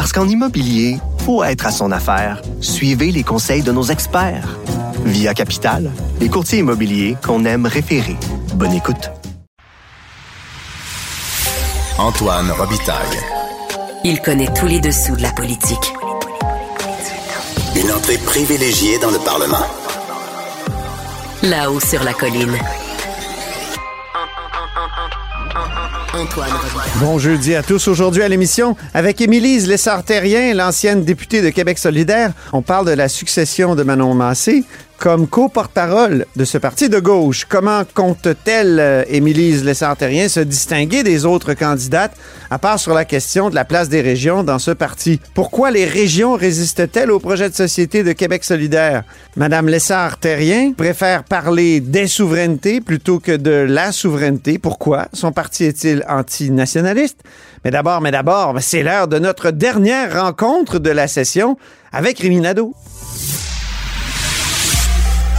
Parce qu'en immobilier, faut être à son affaire. Suivez les conseils de nos experts. Via Capital, les courtiers immobiliers qu'on aime référer. Bonne écoute. Antoine Robitaille. Il connaît tous les dessous de la politique. Une entrée privilégiée dans le Parlement. Là-haut sur la colline. Antoine. Bon jeudi à tous. Aujourd'hui à l'émission, avec Émilise Lessard-Terrien, l'ancienne députée de Québec solidaire, on parle de la succession de Manon Massé comme co-porte-parole de ce parti de gauche. Comment compte-t-elle, euh, Émilise Lessard-Terrien, se distinguer des autres candidates, à part sur la question de la place des régions dans ce parti? Pourquoi les régions résistent-elles au projet de société de Québec solidaire? Madame Lessard-Terrien préfère parler des souverainetés plutôt que de la souveraineté. Pourquoi? Son parti est-il antinationaliste? Mais d'abord, mais d'abord, c'est l'heure de notre dernière rencontre de la session avec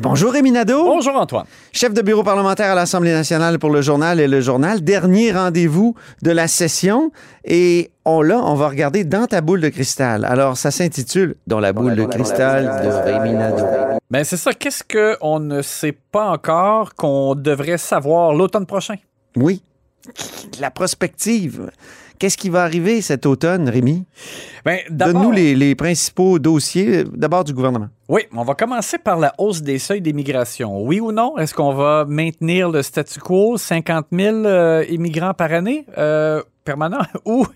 Bonjour Rémi Nadeau. Bonjour, Antoine. Chef de bureau parlementaire à l'Assemblée nationale pour le journal et le journal. Dernier rendez-vous de la session. Et on, là, on va regarder dans ta boule de cristal. Alors, ça s'intitule Dans la boule de cristal de Rémi Nadeau. Ben, c'est ça. Qu'est-ce qu'on ne sait pas encore qu'on devrait savoir l'automne prochain? Oui. La prospective. Qu'est-ce qui va arriver cet automne, Rémi? Ben, Donne-nous les, les principaux dossiers, d'abord du gouvernement. Oui, on va commencer par la hausse des seuils d'immigration. Oui ou non? Est-ce qu'on va maintenir le statu quo, 50 000 euh, immigrants par année euh, permanent, ou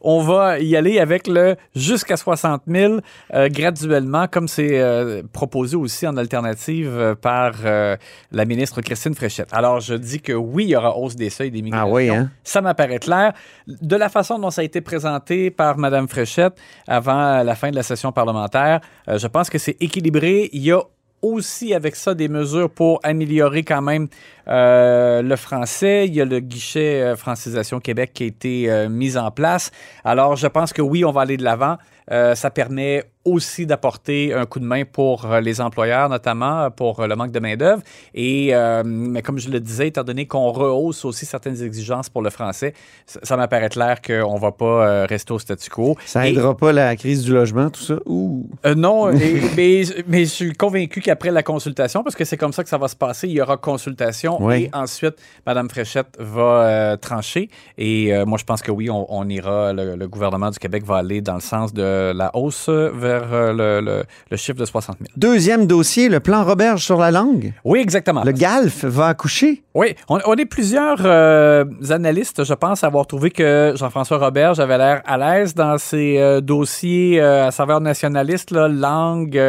on va y aller avec le jusqu'à 60 000 euh, graduellement, comme c'est euh, proposé aussi en alternative par la ministre Christine Fréchette? Alors, je dis que oui, il y aura hausse des seuils d'immigration. Ah oui, hein? Ça m'apparaît clair. De la façon dont ça a été présenté par Mme Fréchette avant la fin de la session parlementaire, je pense que c'est équilibré. Il y a aussi avec ça des mesures pour améliorer quand même euh, le français. Il y a le guichet euh, Francisation Québec qui a été euh, mis en place. Alors, je pense que oui, on va aller de l'avant. Ça permet aussi d'apporter un coup de main pour euh, les employeurs, notamment euh, pour euh, le manque de main-d'œuvre. Et, euh, mais comme je le disais, étant donné qu'on rehausse aussi certaines exigences pour le français, ça, ça m'apparaît clair qu'on ne va pas rester au statu quo. Ça Et- aidera pas la crise du logement, tout ça? Ouh! euh, non, et- mais, mais je suis convaincu qu'après la consultation, parce que c'est comme ça que ça va se passer, il y aura consultation Oui. et ensuite, Mme Fréchette va euh, trancher. Et moi, je pense que oui, on, on ira, le, le gouvernement du Québec va aller dans le sens de la hausse vers euh, le, le- le chiffre de 60 000. Deuxième dossier, le plan Roberge sur la langue. Oui, exactement. Le GALF va accoucher. Oui, on, on est plusieurs euh, analystes, je pense, à avoir trouvé que Jean-François Robert avait l'air à l'aise dans ses euh, dossiers euh, à saveur nationaliste, là, langue,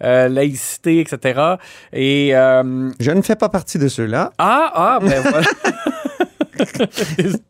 laïcité, etc. Et Je ne fais pas partie de ceux-là. ah, ah, ben voilà.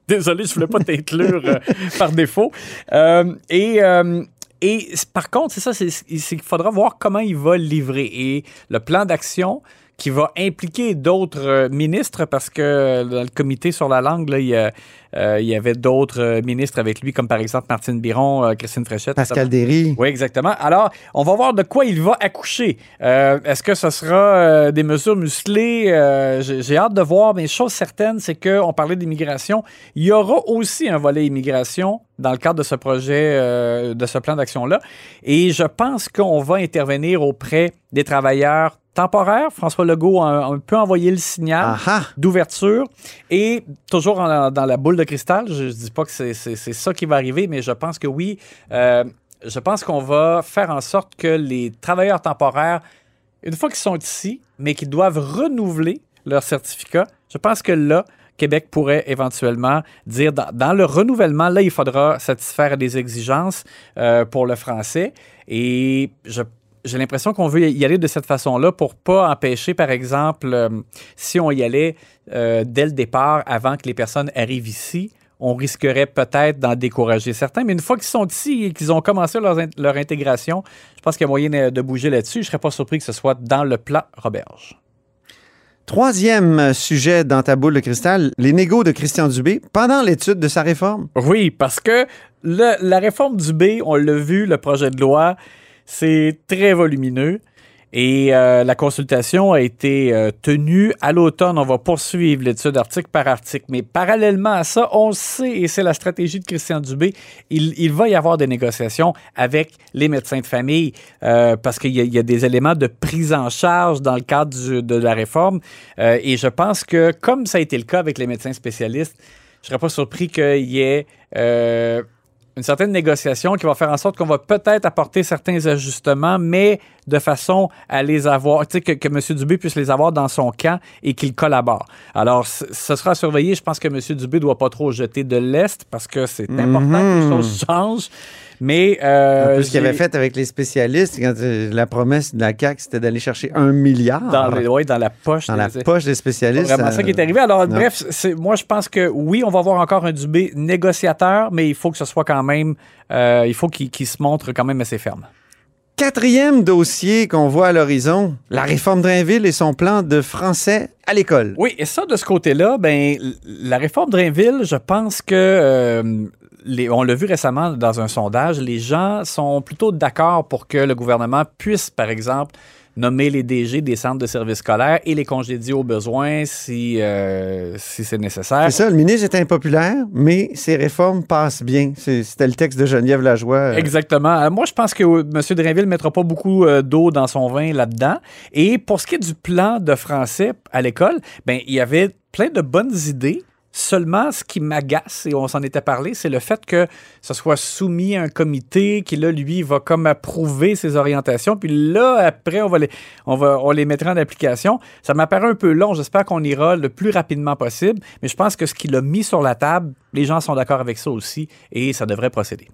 Désolé, je voulais pas t'inclure euh, par défaut. Euh, et euh, et par contre, c'est ça, c'est qu'il faudra voir comment il va livrer. Et le plan d'action qui va impliquer d'autres euh, ministres, parce que dans le comité sur la langue, là, il, y a, euh, il y avait d'autres euh, ministres avec lui, comme par exemple Martine Biron, euh, Christine Fréchette. Pascal Derry. Oui, exactement. Alors, on va voir de quoi il va accoucher. Euh, Est-ce que ce sera euh, des mesures musclées? Euh, J'ai j'ai hâte de voir, mais chose certaine, c'est qu'on parlait d'immigration. Il y aura aussi un volet immigration dans le cadre de ce projet, euh, de ce plan d'action-là. Et je pense qu'on va intervenir auprès des travailleurs temporaires. François Legault a un, un peu envoyé le signal d'ouverture et toujours en- dans la boule de cristal. Je ne dis pas que c'est ça qui va arriver, mais je pense que oui. euh, je pense qu'on va faire en sorte que les travailleurs temporaires une fois qu'ils sont ici, mais qu'ils doivent renouveler leur certificat, je pense que là, Québec pourrait éventuellement dire dans, dans le renouvellement, là, il faudra satisfaire des exigences euh, pour le français. Et je j'ai l'impression qu'on veut y aller de cette façon-là pour pas empêcher, par exemple, euh, si on y allait euh, dès le départ, avant que les personnes arrivent ici, on risquerait peut-être d'en décourager certains. Mais une fois qu'ils sont ici et qu'ils ont commencé leur, in- leur intégration, je pense qu'il y a moyen de bouger là-dessus. Je serais pas surpris que ce soit dans le plan Roberge. Troisième sujet dans ta boule de cristal, les négos de Christian Dubé pendant l'étude de sa réforme. Oui, parce que le- la réforme du B, on l'a vu, le projet de loi, c'est très volumineux. Et euh, la consultation a été euh, tenue à l'automne. On va poursuivre l'étude article par article. Mais parallèlement à ça, on sait, et c'est la stratégie de Christian Dubé, il, va y avoir des négociations avec les médecins de famille euh, parce qu'il y, a- des éléments de prise en charge dans le cadre de la réforme. Et je pense que, comme ça a été le cas avec les médecins spécialistes, je serais pas surpris qu'il y ait une certaine négociation qui va faire en sorte qu'on va peut-être apporter certains ajustements, mais de façon à les avoir, tu sais, que, que M. Dubé puisse les avoir dans son camp et qu'il collabore. Alors, ce sera surveillé. Je pense que M. Dubé ne doit pas trop jeter de l'Est parce que c'est important que les choses changent. Mais. Euh, Un peu ce qu'il avait fait avec les spécialistes, quand euh, la promesse de la CAQ, c'était d'aller chercher un milliard Dans, les- ouais, dans la poche. dans la des- poche des C'est spécialistes. vraiment ça qui est euh, arrivé. Alors, non. bref, c'est- moi, je pense que oui, on va avoir encore un Dubé négociateur, mais il faut que ce soit quand même. euh, il faut qu'il se montre quand même assez ferme. Quatrième dossier qu'on voit à l'horizon, la réforme Drainville et son plan de français à l'école. Oui, et ça, de ce côté-là, ben, la réforme Drainville, je pense que, euh, les, on l'a vu récemment dans un sondage, les gens sont plutôt d'accord pour que le gouvernement puisse, par exemple, nommer les DG des centres de services scolaires et les congédier au besoin si, euh, si c'est nécessaire. C'est ça, le ministre est impopulaire, mais ses réformes passent bien. C'était le texte de Geneviève Lajoie. euh, Exactement. Euh, Moi, je pense que M. Drainville ne mettra pas beaucoup d'eau dans son vin là-dedans. Et pour ce qui est du plan de français à l'école, ben, il y avait plein de bonnes idées. Seulement, ce qui m'agace, et on s'en était parlé, c'est le fait que ce soit soumis à un comité qui, là, lui, va comme approuver ses orientations. Puis là, après, on va les, on va, on les mettra en application. Ça m'apparaît un peu long. J'espère qu'on ira le plus rapidement possible. Mais je pense que ce qu'il a mis sur la table, les gens sont d'accord avec ça aussi et ça devrait procéder.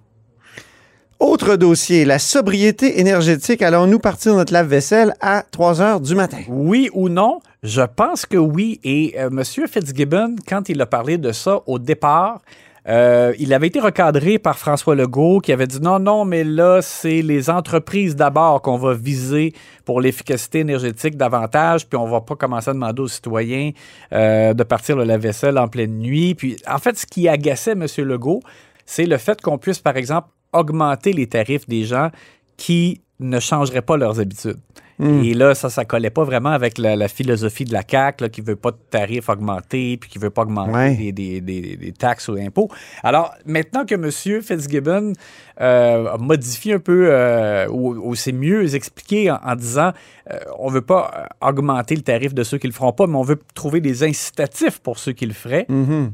Autre dossier, la sobriété énergétique. Allons-nous partir notre lave-vaisselle à 3 heures du matin? Oui ou non? Je pense que oui. Et euh, M. Fitzgibbon, quand il a parlé de ça au départ, euh, il avait été recadré par François Legault qui avait dit non, non, mais là, c'est les entreprises d'abord qu'on va viser pour l'efficacité énergétique davantage, puis on va pas commencer à demander aux citoyens euh, de partir le lave-vaisselle en pleine nuit. Puis, en fait, ce qui agaçait M. Legault, c'est le fait qu'on puisse, par exemple, augmenter les tarifs des gens qui ne changeraient pas leurs habitudes. Et là, ça, ça collait pas vraiment avec la, la philosophie de la CAQ, là, qui veut pas de tarifs augmentés, puis qui veut pas augmenter Ouais. des, des- des- des taxes ou impôts. Alors, maintenant que M. Fitzgibbon euh, a modifié un peu, euh, ou, ou c'est mieux expliqué en, en disant, euh, on veut pas euh, augmenter le tarif de ceux qui le feront pas, mais on veut trouver des incitatifs pour ceux qui le feraient.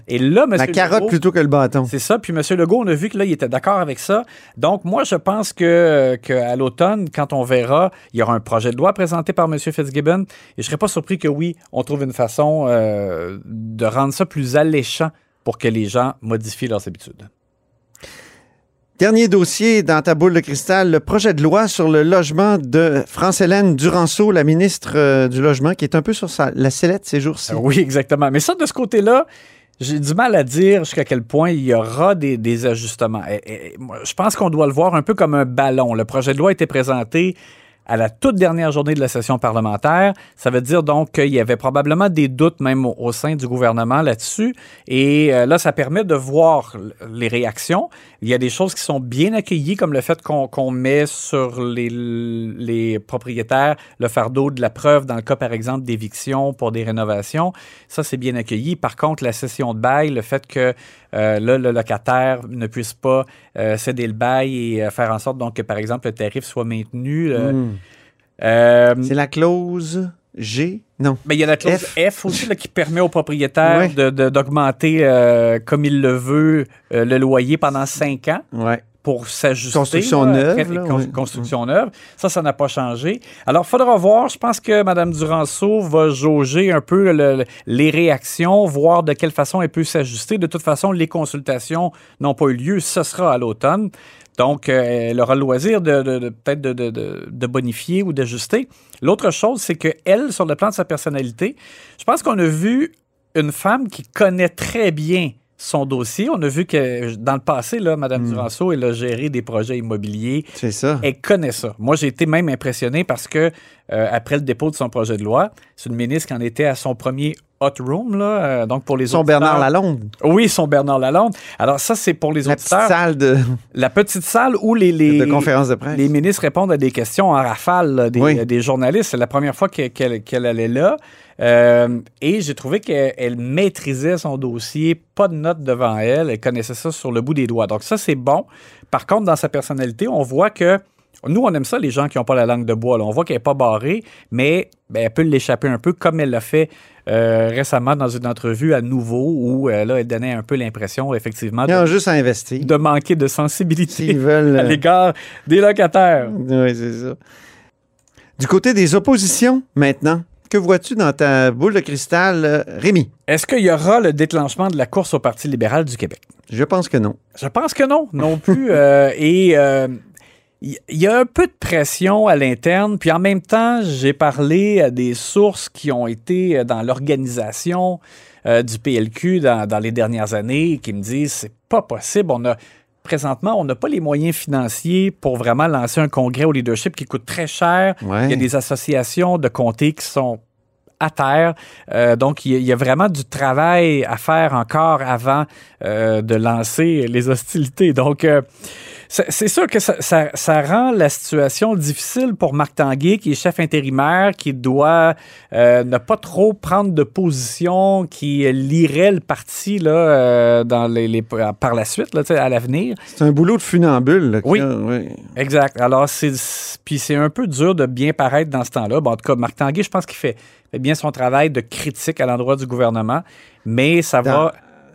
Et là, M. La carotte Legault- plutôt que le bâton. c'est ça. Puis M. Legault, on a vu que là, il était d'accord avec ça. Donc, moi, je pense que qu'à l'automne, quand on verra, il y aura un projet de loi présenté par M. Fitzgibbon. Et je serais pas surpris que oui, on trouve une façon euh, de rendre ça plus alléchant pour que les gens modifient leurs habitudes. Dernier dossier dans ta boule de cristal, le projet de loi sur le logement de France-Hélène Duranceau, la ministre euh, du Logement, qui est un peu sur sa- la sellette ces jours-ci. Euh, Oui, exactement. Mais ça, de ce côté-là, j'ai du mal à dire jusqu'à quel point il y aura des, des ajustements. Et- et- moi, je pense qu'on doit le voir un peu comme un ballon. Le projet de loi a été présenté à la toute dernière journée de la session parlementaire. Ça veut dire donc qu'il y avait probablement des doutes même au, sein du gouvernement là-dessus. Et euh, là, ça permet de voir les réactions. Il y a des choses qui sont bien accueillies, comme le fait qu'on met sur les, les propriétaires le fardeau de la preuve dans le cas, par exemple, d'éviction pour des rénovations. Ça, c'est bien accueilli. Par contre, la cession de bail, le fait que euh, là, le locataire ne puisse pas euh, céder le bail et euh, faire en sorte donc que, par exemple, le tarif soit maintenu. Hmm. euh, C'est la clause G? Non. ben, il y a la clause F. F, aussi là, qui permet au propriétaire Ouais. de- d'augmenter, euh, comme il le veut, euh, le loyer pendant cinq ans. Ouais. pour s'ajuster. Construction neuve, oui. Construction neuve. Ça, ça n'a pas changé. Alors, faudra voir. Je pense que Mme Duranceau va jauger un peu le- le- les réactions, voir de quelle façon elle peut s'ajuster. De toute façon, les consultations n'ont pas eu lieu. Ce sera à l'automne. Donc, euh, elle aura le loisir de, de- de- peut-être de, bonifier ou d'ajuster. L'autre chose, c'est qu'elle, sur le plan de sa personnalité, je pense qu'on a vu une femme qui connaît très bien son dossier. On a vu que dans le passé, là, Mme Duranceau, elle a géré des projets immobiliers. C'est ça. Elle connaît ça. Moi, j'ai été même impressionné parce que euh, après le dépôt de son projet de loi, c'est une ministre qui en était à son premier hot room, là, euh, donc pour les Son auditeurs. Bernard Lalonde. Oui, son Bernard Lalonde. Alors ça, c'est pour les La petite auditeurs. salle de, La petite salle où les, les, de de presse. les ministres répondent à des questions en rafale là, des, Oui. des journalistes. C'est la première fois que- qu'elle qu'elle allait là. Euh, et j'ai trouvé qu'elle elle maîtrisait son dossier, pas de notes devant elle. Elle connaissait ça sur le bout des doigts. Donc ça, c'est bon. Par contre, dans sa personnalité, on voit que nous, on aime ça, les gens qui n'ont pas la langue de bois. là. On voit qu'elle n'est pas barrée, mais ben, elle peut l'échapper un peu, comme elle l'a fait euh, récemment dans une entrevue à Nouveau, où euh, là, elle donnait un peu l'impression, effectivement, Ils ont de, juste à investir. de manquer de sensibilité S'ils veulent. à euh, l'égard des locataires. Oui, c'est ça. Du côté des oppositions, maintenant, que vois-tu dans ta boule de cristal, Rémi? Est-ce qu'il y aura le déclenchement de la course au Parti libéral du Québec? Je pense que non. Je pense que non, non plus. Euh, et euh, il y a un peu de pression à l'interne, puis en même temps, j'ai parlé à des sources qui ont été euh, dans l'organisation euh, du PLQ dans, dans les dernières années qui me disent c'est pas possible. On a présentement, on n'a pas les moyens financiers pour vraiment lancer un congrès au leadership qui coûte très cher. Ouais. Il y a des associations de comtés qui sont à terre. Euh, donc, il y, a, il y a vraiment du travail à faire encore avant euh, de lancer les hostilités. Donc, c'est sûr que ça, ça- ça rend la situation difficile pour Marc Tanguay, qui est chef intérimaire, qui doit euh, ne pas trop prendre de position, qui lirait le parti là, euh, dans les, les- par la suite, là, à l'avenir. C'est un boulot de funambule. là, Oui. a, oui. Exact. Alors, c'est puis c'est un peu dur de bien paraître dans ce temps-là. Bon, en tout cas, Marc Tanguay, je pense qu'il fait, fait bien son travail de critique à l'endroit du gouvernement, mais ça Dans- va.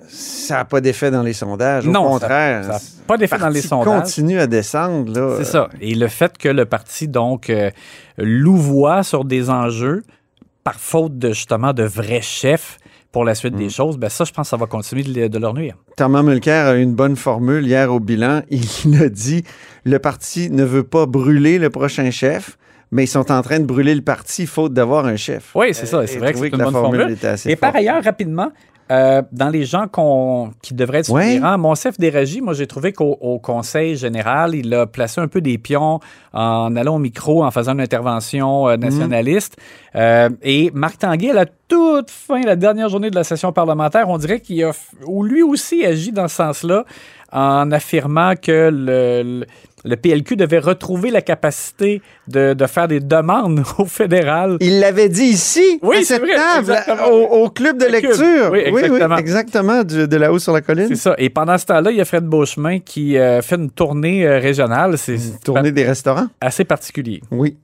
Ça n'a pas d'effet dans les sondages. Au Non, contraire. ça pas d'effet dans les sondages. continue à descendre. là. C'est ça. Et le fait que le parti, donc, euh, louvoie sur des enjeux par faute de, justement, de vrais chefs pour la suite Mm. des choses, ben ça, je pense que ça va continuer de, de leur nuire. Thomas Mulcair a une bonne formule hier au bilan. Il a dit le parti ne veut pas brûler le prochain chef, mais ils sont en train de brûler le parti faute d'avoir un chef. Oui, c'est ça. C'est vrai que c'est une bonne formule formule. était assez Et par ailleurs, rapidement, euh, dans les gens qu'on- qui devraient être sur Ouais. Monsef Déragi, moi, j'ai trouvé qu'au au Conseil général, il a placé un peu des pions en allant au micro, en faisant une intervention euh, nationaliste. Euh, et Marc Tanguay, à la toute fin, la dernière journée de la session parlementaire, on dirait qu'il a, ou lui aussi agit dans ce sens-là, en affirmant que le, le- le PLQ devait retrouver la capacité de, de faire des demandes au fédéral. Il l'avait dit ici, Oui, à cette vrai, table, exactement. au, au club de Le lecture. Oui, exactement. exactement, du- de là-haut sur la colline. C'est ça. Et pendant ce temps-là, il y a Fred Beauchemin qui euh, fait une tournée euh, régionale. C'est c'est Tourner des restaurants? assez particulier. Oui.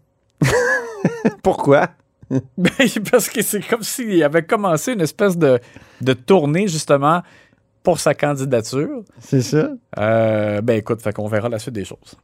Pourquoi? Ben, Parce que c'est comme s'il avait commencé une espèce de, de tournée, justement, pour sa candidature. C'est ça. Euh, ben écoute, fait qu'on verra la suite des choses.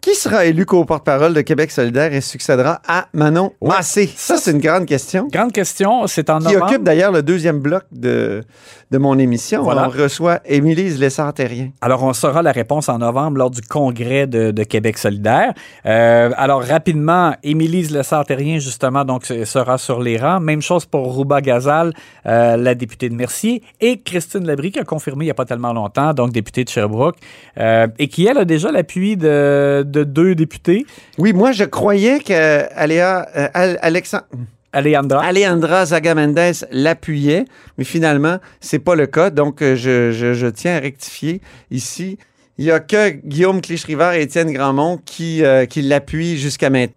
Qui sera élu co-porte-parole de Québec solidaire et succédera à Manon Ouais. Massé? Ça, c'est une grande question. Grande question, c'est en Qui novembre. occupe d'ailleurs le deuxième bloc de, de mon émission. Voilà. On reçoit Émilie Lessard-Terrien. Alors, on saura la réponse en novembre lors du congrès de, de Québec solidaire. Euh, alors, rapidement, Émilie Lessard-Terrien, justement, donc, se- sera sur les rangs. Même chose pour Rouba Gazal, euh, la députée de Mercier, et Christine Labrie, qui a confirmé il n'y a pas tellement longtemps, donc députée de Sherbrooke, euh, et qui, elle, a déjà l'appui de, de deux députés. Oui, moi, je croyais que Aléa, euh, Al- Alexandre... Alejandra. Alejandra Zaga-Mendes l'appuyait, mais finalement, c'est pas le cas. Donc, euh, je, je- je tiens à rectifier ici. Il n'y a que Guillaume Clich-Rivard et Étienne Grandmont qui, euh, qui l'appuient jusqu'à maintenant.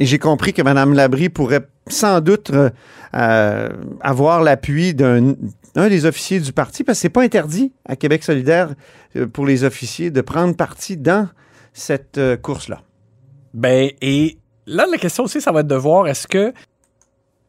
Et j'ai compris que Mme Labrie pourrait sans doute euh, euh, avoir l'appui d'un un des officiers du parti, parce que c'est pas interdit à Québec solidaire euh, pour les officiers de prendre parti dans cette euh, course-là. Ben, et là, la question aussi, ça va être de voir est-ce que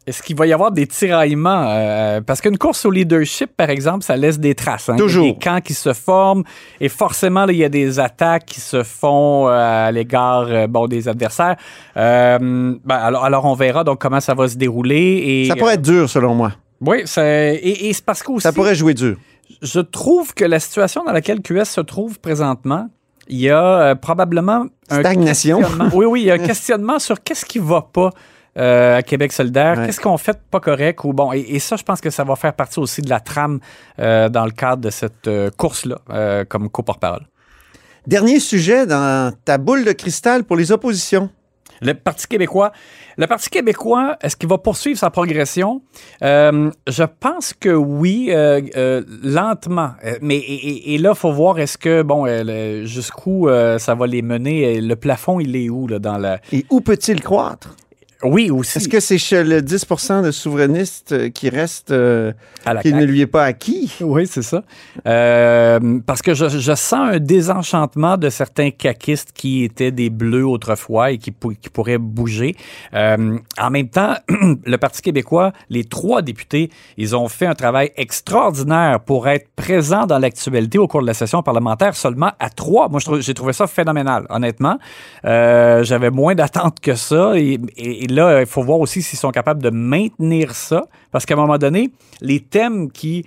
Est-ce qu'il va y avoir des tiraillements? Euh, parce qu'une course au leadership, par exemple, ça laisse des traces. hein. Toujours. Il y a des camps qui se forment et forcément, là, il y a des attaques qui se font euh, à l'égard euh, bon, des adversaires. Euh, ben, alors, alors, on verra donc comment ça va se dérouler. Et, Ça pourrait être dur, selon moi. Oui, et, et c'est parce qu'aussi, Ça pourrait jouer dur. je trouve que la situation dans laquelle QS se trouve présentement, il y a euh, probablement un Stagnation. questionnement. Oui, oui, il y a un questionnement sur qu'est-ce qui va pas euh, à Québec solidaire, Ouais. qu'est-ce qu'on fait de pas correct ou bon. Et, et ça, je pense que ça va faire partie aussi de la trame euh, dans le cadre de cette course-là, euh, comme co-porte-parole. Dernier sujet dans ta boule de cristal pour les oppositions. Le Parti québécois, le Parti québécois, est-ce qu'il va poursuivre sa progression? Euh, je pense que oui, euh, euh, lentement. Euh, Mais et, et- là, faut voir est-ce que, bon, euh, jusqu'où ça va les mener? Le plafond, il est où là, dans la... Et où peut-il croître? Oui, aussi. Est-ce que c'est chez le 10% de souverainistes euh, qui reste, euh, à la qui ne CAQ? lui est pas acquis? Oui, c'est ça. Euh, parce que je, je sens un désenchantement de certains caquistes qui étaient des bleus autrefois et qui, pou- qui pourraient bouger. Euh, en même temps, le Parti québécois, les trois députés, ils ont fait un travail extraordinaire pour être présents dans l'actualité au cours de la session parlementaire seulement à trois. Moi, je trouve- j'ai trouvé ça phénoménal, honnêtement. Euh, J'avais moins d'attentes que ça. Et, et- et là, il faut voir aussi s'ils sont capables de maintenir ça. Parce qu'à un moment donné, les thèmes qui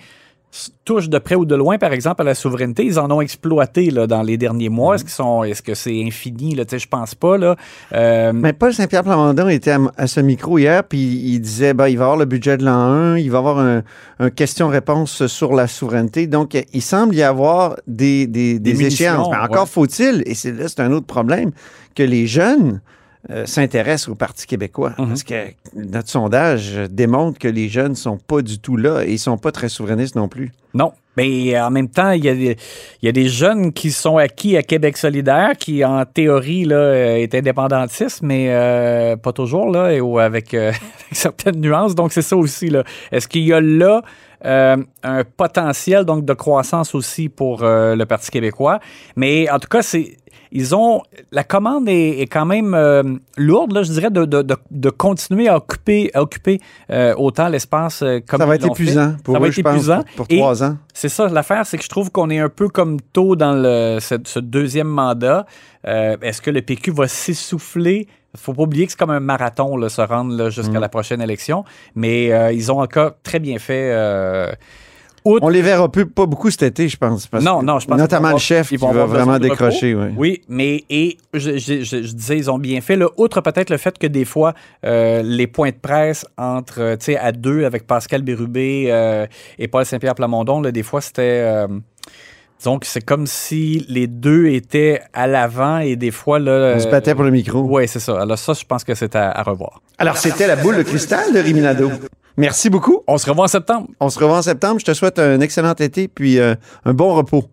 touchent de près ou de loin, par exemple, à la souveraineté, ils en ont exploité là, dans les derniers mois. Est-ce qu'ils sont, est-ce que c'est infini? Là? Je pense pas. Là. Euh, Mais Paul Saint-Pierre Plamondon était à, à ce micro hier, puis il disait ben, il va y avoir le budget de l'an 1, il va y avoir un, un question-réponse sur la souveraineté. Donc, il semble y avoir des, des, des Des échéances. Mais encore ouais. faut-il, et c'est là, c'est un autre problème, que les jeunes euh, s'intéressent au Parti québécois. Mhm. Parce que notre sondage démontre que les jeunes sont pas du tout là et ils sont pas très souverainistes non plus. Non. Mais en même temps, il y, a des, il y a des jeunes qui sont acquis à Québec solidaire, qui en théorie là, euh, est indépendantiste, mais euh, pas toujours, là, et, ou avec, euh, avec certaines nuances. Donc, c'est ça aussi. Là. Est-ce qu'il y a là euh, un potentiel donc, de croissance aussi pour euh, le Parti québécois? Mais en tout cas, c'est. Ils ont la commande est, est quand même euh, lourde, là, je dirais, de, de, de, de continuer à occuper, à occuper euh, autant l'espace euh, comme ça va être l'ont fait. épuisant pour Ça eux, va être je épuisant. pour, trois ans. c'est ça, l'affaire, c'est que je trouve qu'on est un peu comme tôt dans le, ce, ce deuxième mandat. Est-ce que le PQ va s'essouffler? faut pas oublier que c'est comme un marathon, là, se rendre jusqu'à Mm. la prochaine élection. Mais ils ont encore très bien fait. On les verra plus, pas beaucoup cet été, je pense. parce Non, que- non, je pense qu'ils Notamment vont le chef qui vont va vraiment décrocher. oui. Oui, mais et je, je- je- je disais, ils ont bien fait. Là, outre peut-être le fait que des fois, euh, les points de presse entre, euh, tu sais, à deux avec Pascal Bérubé euh, et Paul Saint-Pierre Plamondon, là, des fois, c'était... euh, disons que c'est comme si les deux étaient à l'avant et des fois, là... On se battait pour le micro. Oui, c'est ça. Alors ça, je pense que c'est à, à revoir. Alors, c'était la boule de cristal de Riminado. Merci beaucoup. On se revoit en septembre. On se revoit en septembre. Je te souhaite un excellent été puis euh, un bon repos.